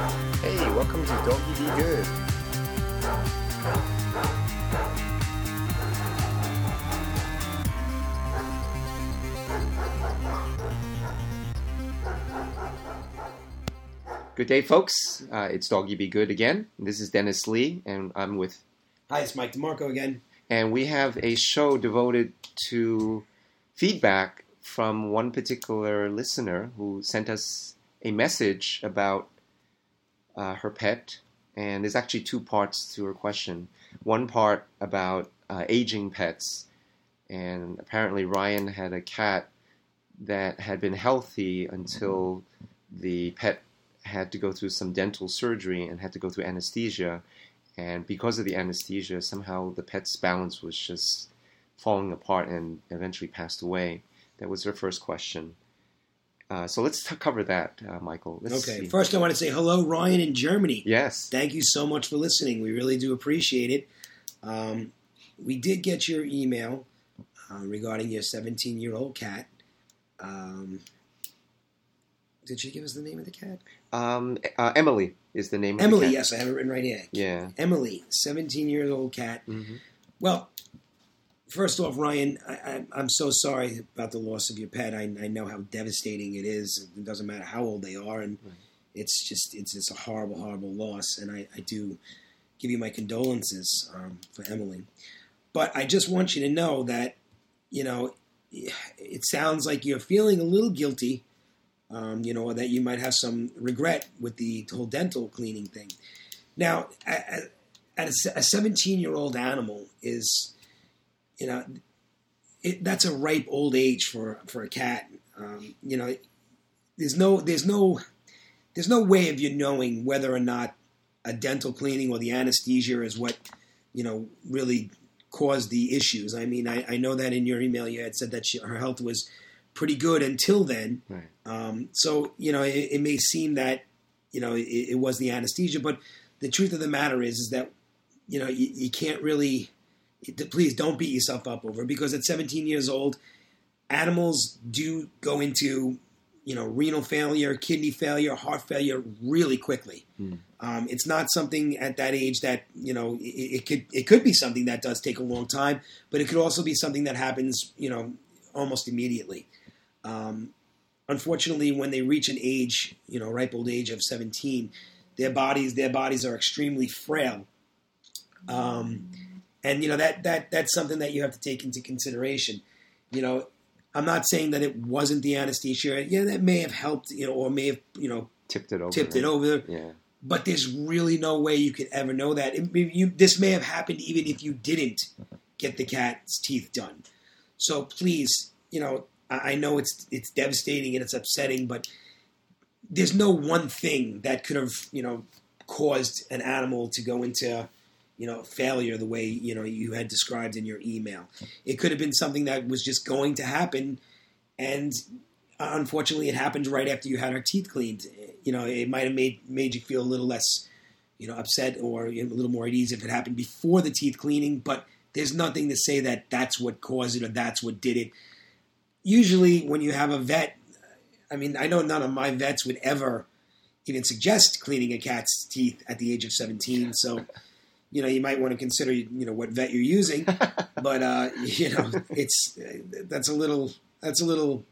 Hey, welcome to Doggy Be Good. Good day, folks. Uh, it's Doggy Be Good again. This is Dennis Lee, and I'm with, Hi, it's Mike DeMarco again. and we have a show devoted to feedback from one particular listener who sent us a message about uh, her pet, and there's actually two parts to her question. One part about uh, aging pets, and apparently Ryan had a cat that had been healthy until the pet had to go through some dental surgery and had to go through anesthesia. And because of the anesthesia, somehow the pet's balance was just falling apart and eventually passed away. That was her first question. Uh, so let's cover that, uh, Michael. Let's Okay, see. first I want to say hello, Ryan in Germany. Yes. Thank you so much for listening. We really do appreciate it. Um, we did get your email uh, regarding your 17 year old cat. Um, did she give us the name of the cat? Um, uh, Emily is the name of the cat. Emily, yes, I have it written right here. Yeah. Emily, 17 year old cat. hmm Well, first off, Ryan, I, I, I'm so sorry about the loss of your pet. I, I know how devastating it is. It doesn't matter how old they are, and Right. it's just it's just a horrible, horrible loss. And I, I do give you my condolences um, for Emily. But I just want you to know that you know it sounds like you're feeling a little guilty. Um, you know that you might have some regret with the whole dental cleaning thing. Now, at a 17 year old animal is you know, it, that's a ripe old age for for a cat. Um, you know, there's no there's no there's no way of you knowing whether or not a dental cleaning or the anesthesia is what you know really caused the issues. I mean, I, I know that in your email you had said that she, her health was pretty good until then. Right. Um, so you know, it, it may seem that you know it, it was the anesthesia, but the truth of the matter is, is that you know you, you can't really. Please don't beat yourself up over because at 17 years old, animals do go into you know renal failure, kidney failure, heart failure really quickly. Hmm. Um, it's not something at that age that you know it, it could it could be something that does take a long time, but it could also be something that happens you know almost immediately. Um, unfortunately, when they reach an age, you know, ripe old age of 17, their bodies their bodies are extremely frail. Um, and you know that that that's something that you have to take into consideration. You know, I'm not saying that it wasn't the anesthesia. Yeah, that may have helped, you know, or may have you know Tipped it over. tipped it over. Yeah. But there's really no way you could ever know that. It, you, this may have happened even if you didn't get the cat's teeth done. So please, you know, I, I know it's it's devastating and it's upsetting, but there's no one thing that could have, you know, caused an animal to go into, you know, failure the way you know you had described in your email. It could have been something that was just going to happen, and uh, unfortunately, it happened right after you had our teeth cleaned. You know, it might have made made you feel a little less, you know, upset or a little more at ease if it happened before the teeth cleaning. But there's nothing to say that that's what caused it or that's what did it. Usually, when you have a vet, I mean, I know none of my vets would ever even suggest cleaning a cat's teeth at the age of 17. So, you know, you might want to consider, you know, what vet you're using. But uh, you know, it's that's a little that's a little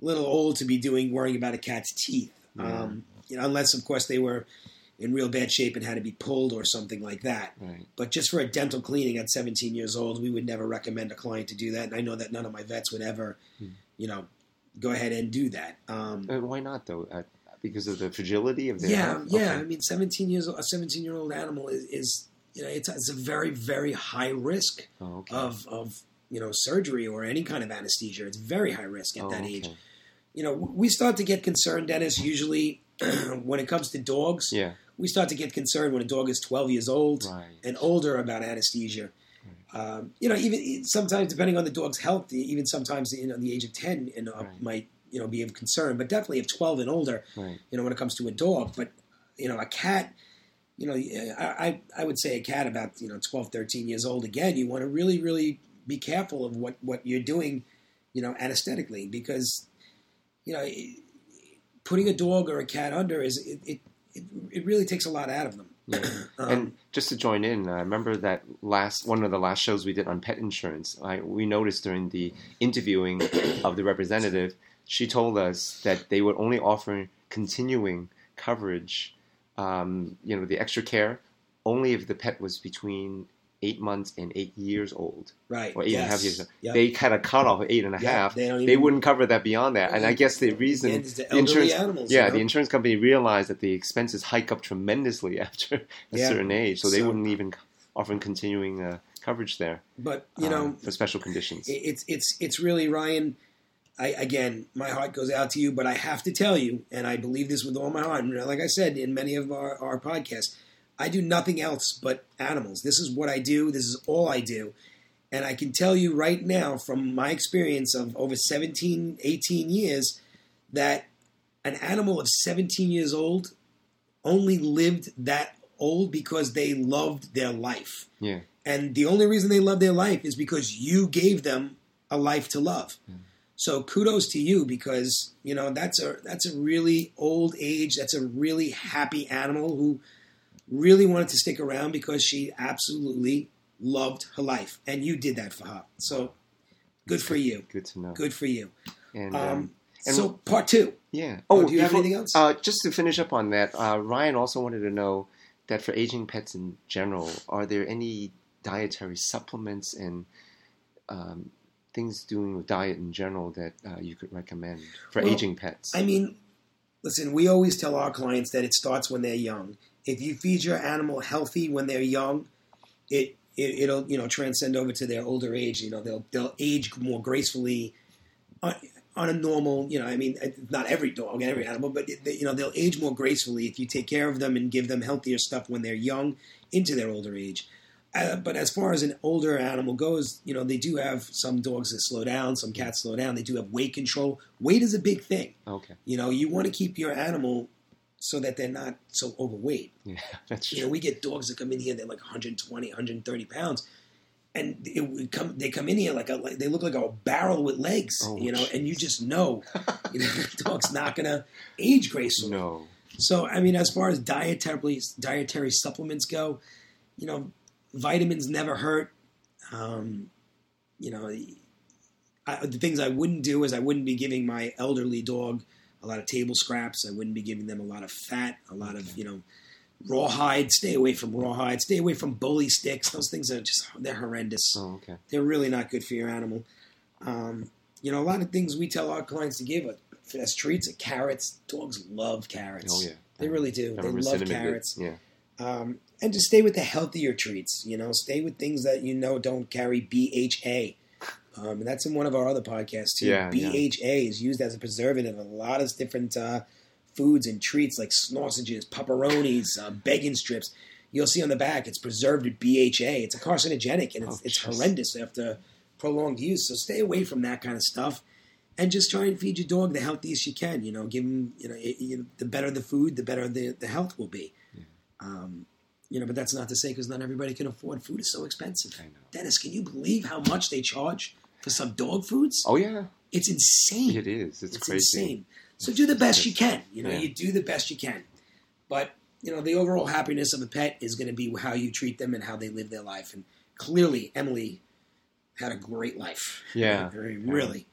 little old to be doing worrying about a cat's teeth. Yeah. Um, you know, unless of course they were in real bad shape and had to be pulled or something like that. Right. But just for a dental cleaning at 17 years old, we would never recommend a client to do that. And I know that none of my vets would ever, Hmm. you know, go ahead and do that. Um, Uh, why not though? Uh, because of the fragility of their. yeah, health? yeah. I mean, 17 years old, a 17 year old animal is, is you know, it's, it's a very, very high risk Oh, okay. of, of, you know, surgery or any kind of anesthesia. It's very high risk at Oh, that okay. age. You know, we start to get concerned, Dennis, usually when it comes to dogs. Yeah. We start to get concerned when a dog is 12 years old. Right. and older about anesthesia. Um, you know, even sometimes depending on the dog's health, even sometimes you know the age of ten and up Right. might you know be of concern, but definitely of twelve and older. You know, when it comes to a dog, but you know, a cat. You know, I I- I would say a cat about you know 12, 13 years old. Again, you want to really really be careful of what what you're doing. You know, anesthetically because you know putting a dog or a cat under is it, it, it it really takes a lot out of them. Yeah. Um, and just to join in, I remember that last one of the last shows we did on pet insurance. I, we noticed during the interviewing of the representative, she told us that they would only offer continuing coverage, um, you know, the extra care, only if the pet was between eight months and eight years old, right. or eight and a half yes. years. Yep. They kind a cutoff of eight and a Yeah, half. They, don't They wouldn't cover that beyond that, and I guess the reason the the elderly insurance animals. yeah, you know? the insurance company realized that the expenses hike up tremendously after a Yeah. certain age, so they So- wouldn't even offer continuing uh, coverage there. But you uh, know, for special conditions. it's it's it's really Ryan. I again, my heart goes out to you, but I have to tell you, and I believe this with all my heart. And like I said in many of our, our podcasts, I do nothing else but animals. This is what I do. This is all I do. And I can tell you right now, from my experience of over 17, 18 years, that an animal of 17 years old only lived that old because they loved their life. Yeah. And the only reason they love their life is because you gave them a life to love. So kudos to you because you know that's a that's a really old age. That's a really happy animal who really wanted to stick around because she absolutely loved her life, and you did that for her. So good for you. Good to know. Good for you. And, Um, um, and- so part two. yeah. Oh, do you have anything else? Uh, just to finish up on that, uh, Ryan also wanted to know that for aging pets in general, are there any dietary supplements and um, things doing with diet in general that uh, you could recommend for Well, aging pets? I mean, listen, we always tell our clients that it starts when they're young. If you feed your animal healthy when they're young, it, it it'll you know transcend over to their older age. You know they'll they'll age more gracefully on, on a normal. You know, I mean, not every dog, every animal, but they, you know they'll age more gracefully if you take care of them and give them healthier stuff when they're young into their older age. Uh, but as far as an older animal goes, you know, they do have some dogs that slow down, some cats slow down. They do have weight control. Weight is a big thing. okay. You know, you want to keep your animal so that they're not so overweight. Yeah, that's true. You know, we get dogs that come in here, they're like 120, 130 pounds. And it would come, they come in here like a, like they look like a barrel with legs, Oh, you know, and you just know, you know, the dog's not going to age gracefully. no. So, I mean, as far as dietary dietary supplements go, you know, vitamins never hurt. Um, you know, I, the things I wouldn't do is I wouldn't be giving my elderly dog a lot of table scraps. I wouldn't be giving them a lot of fat, a lot of you know, rawhide. Stay away from rawhide. Stay away from bully sticks. Those things are just they're horrendous Oh, okay. they're really not good for your animal. Um, you know, a lot of things we tell our clients to give are, as treats are carrots. Dogs love carrots. Oh, yeah. They really do. They love carrots. Yeah. Um, and just stay with the healthier treats. You know, stay with things that you know don't carry BHA. Um, and that's in one of our other podcasts too. Yeah, yeah. BHA is used as a preservative in a lot of different uh, foods and treats like sausages, pepperonis, uh, bacon strips. You'll see on the back it's preserved with BHA. It's a carcinogenic and it's, Oh, it's horrendous after prolonged use. So stay away from that kind of stuff, and just try and feed your dog the healthiest you can. You know, give him you know, it, you the better the food, the better the, the health will be. Um, you know, but that's not to say because not everybody can afford. Food is so expensive. I know. Dennis, can you believe how much they charge for some dog foods? Oh, yeah. It's insane. It is. It's, It's crazy. insane. So do the best you can. You know, Yeah. you do the best you can. But you know, the overall happiness of a pet is going to be how you treat them and how they live their life. And clearly, Emily had a great life. Yeah. Very, really.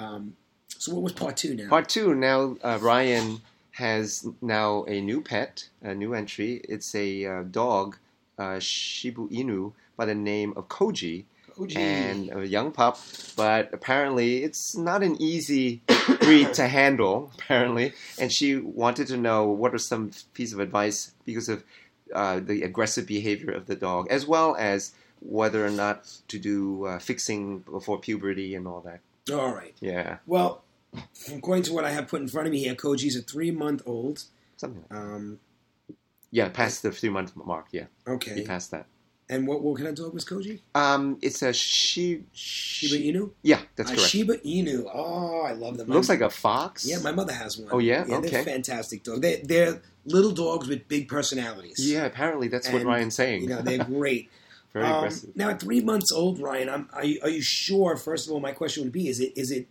Um, so what was part two now? Part two. Now uh, Ryan has now a new pet, a new entry. It's a uh, dog, uh, Shiba Inu, by the name of Koji, OG. and a young pup. But apparently, it's not an easy breed to handle. Apparently, and she wanted to know what are some piece of advice because of uh, the aggressive behavior of the dog, as well as whether or not to do uh, fixing before puberty and all that. All right. Yeah, Well, according to what I have put in front of me here, Koji's a three month old. something. Like Um, Yeah, past the three month mark. Yeah, Okay. he passed that. And what, what kind of dog was Koji? Um, it's a she. Shiba Inu? Yeah, that's Uh, correct. Shiba Inu. Oh, I love them. Looks like a fox. Yeah, my mother has one. Oh, yeah? yeah, Okay. they're fantastic dogs. They, they're little dogs with big personalities. Yeah, apparently that's what Ryan's saying. you know they're great. Very Um, aggressive. Now, at three months old, Ryan, I'm, are, you, are you sure? First of all, my question would be: Is it is it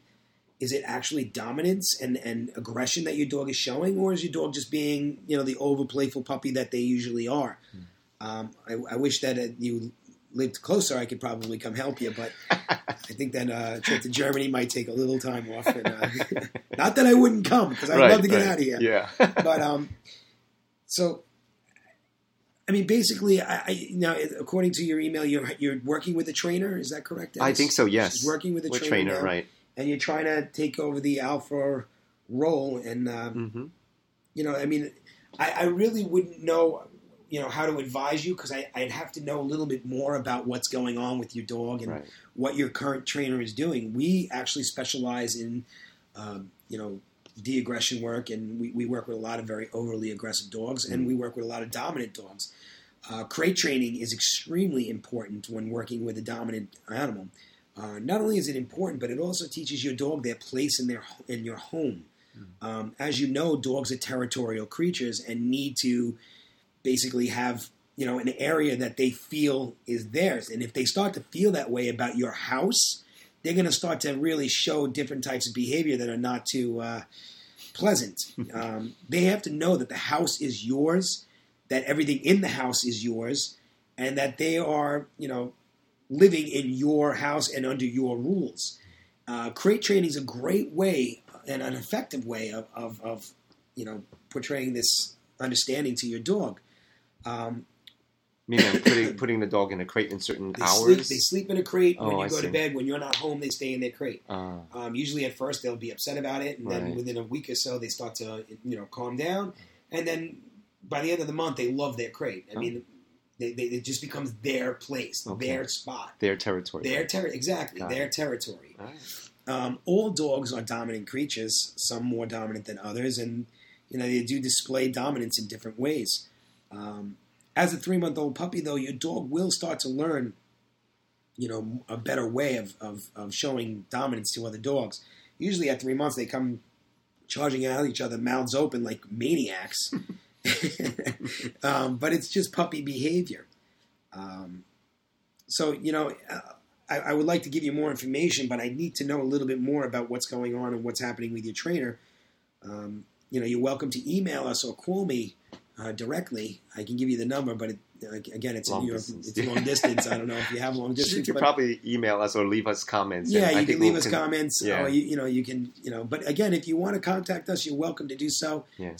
is it actually dominance and, and aggression that your dog is showing, or is your dog just being, you know, the over playful puppy that they usually are? Hmm. Um, I, I wish that uh, you lived closer. I could probably come help you, but I think that uh, a trip to Germany might take a little time off. And, uh, not that I wouldn't come because I'd Right, love to get right. out of here. Yeah. But um, so I mean, basically, I, I now according to your email, you're you're working with a trainer. Is that correct? I think so. Yes. She's working with a trainer, trainer, right? And you're trying to take over the alpha role. And um, hmm you know, I mean, I, I really wouldn't know, you know, how to advise you because I'd have to know a little bit more about what's going on with your dog and Right. what your current trainer is doing. We actually specialize in, um, you know, de-aggression work, and we, we work with a lot of very overly aggressive dogs, and we work with a lot of dominant dogs. Uh, crate training is extremely important when working with a dominant animal. Uh, not only is it important, but it also teaches your dog their place in their in your home. Um, as you know, dogs are territorial creatures and need to basically have you know an area that they feel is theirs. And if they start to feel that way about your house, they're going to start to really show different types of behavior that are not too uh, pleasant. um, they have to know that the house is yours, that everything in the house is yours, and that they are you know living in your house and under your rules. Uh, crate training is a great way and an effective way of, of, of you know portraying this understanding to your dog. Um, Meaning I'm putting putting the dog in a crate in certain they hours. sleep, they sleep in a crate when Oh, you I go to bed. When you're not home, they stay in their crate. Ah, Um, usually, at first, they'll be upset about it, and then Right. within a week or so, they start to you know calm down, and then by the end of the month, they love their crate. I Oh. mean, they, they, it just becomes their place, Okay. their spot, their territory. their ter- exactly Got their territory. All right. Um, all dogs are dominant creatures, some more dominant than others, and you know they do display dominance in different ways. Um, as a three-month-old puppy, though, your dog will start to learn, you know, a better way of, of, of showing dominance to other dogs. Usually, at three months, they come charging out at each other, mouths open like maniacs. um, but it's just puppy behavior. Um, so, you know, uh, I, I would like to give you more information, but I need to know a little bit more about what's going on and what's happening with your trainer. Um, you know, you're welcome to email us or call me uh, directly. I can give you the number, but it, again, it's Long New York, distance. it's long distance. I don't know if you have long You distance, could but probably email us or leave us comments. yeah, I you think can leave we'll us comments. yeah. Or you, you know, you can, you know, but again, if you want to contact us, you're welcome to do so. Yeah.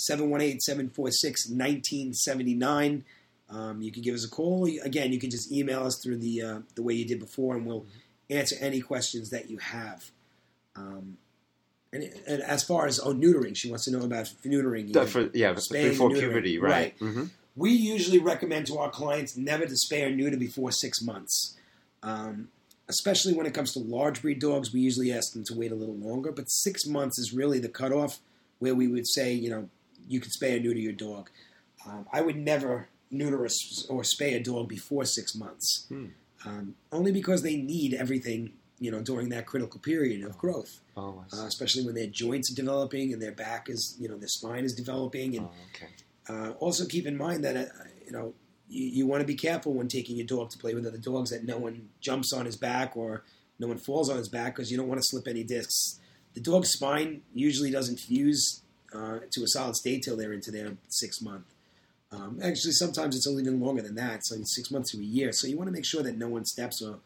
718-746-1979. Um, you can give us a call. Again, you can just email us through the uh, the way you did before, and we'll answer any questions that you have. Um, and, and as far as oh neutering, she wants to know about neutering. You- for, yeah, before puberty, right? hmm we usually recommend to our clients never to spay or neuter before six months. Um, especially when it comes to large breed dogs, we usually ask them to wait a little longer, but six months is really the cutoff where we would say, you know, you can spay or neuter your dog. Um, I would never neuter a s or spay a dog before six months, Hmm. um, only because they need everything, you know, during that critical period of growth, Oh, uh, especially when their joints are developing and their back is, you know, their spine is developing and oh, okay. Uh, also, keep in mind that uh, you know you, you want to be careful when taking your dog to play with other dogs that no one jumps on his back or no one falls on his back because you don't want to slip any discs. The dog's spine usually doesn't fuse uh, to a solid state till they're into their six month. Um, actually, sometimes it's only even longer than that, so six months to a year. So you want to make sure that no one steps or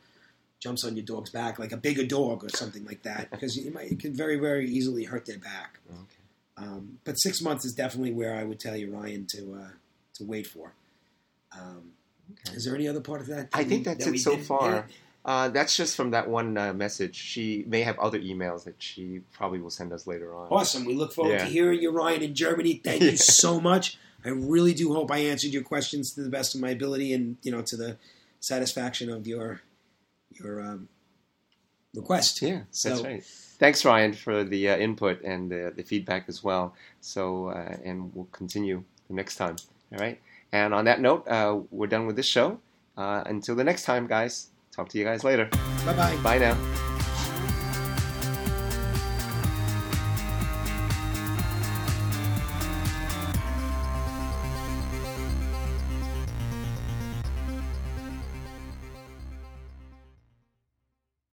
jumps on your dog's back, like a bigger dog or something like that, because you might, it can very, very easily hurt their back. Okay. Um, but six months is definitely where I would tell you, Ryan, to uh, to wait for. Um, Okay. Is there any other part of that? I think we- that's that it so far. Uh, that's just from that one uh, message. She may have other emails that she probably will send us later on. Awesome. We look forward Yeah. to hearing you, Ryan, in Germany. Thank Yeah. you so much. I really do hope I answered your questions to the best of my ability and you know to the satisfaction of your your um, request. Yeah, that's So- right. Thanks, Ryan, for the uh, input and the, the feedback as well. So, uh, and we'll continue the next time. All right. And on that note, uh, we're done with this show. Uh, until the next time, guys. Talk to you guys later. Bye bye. Bye now.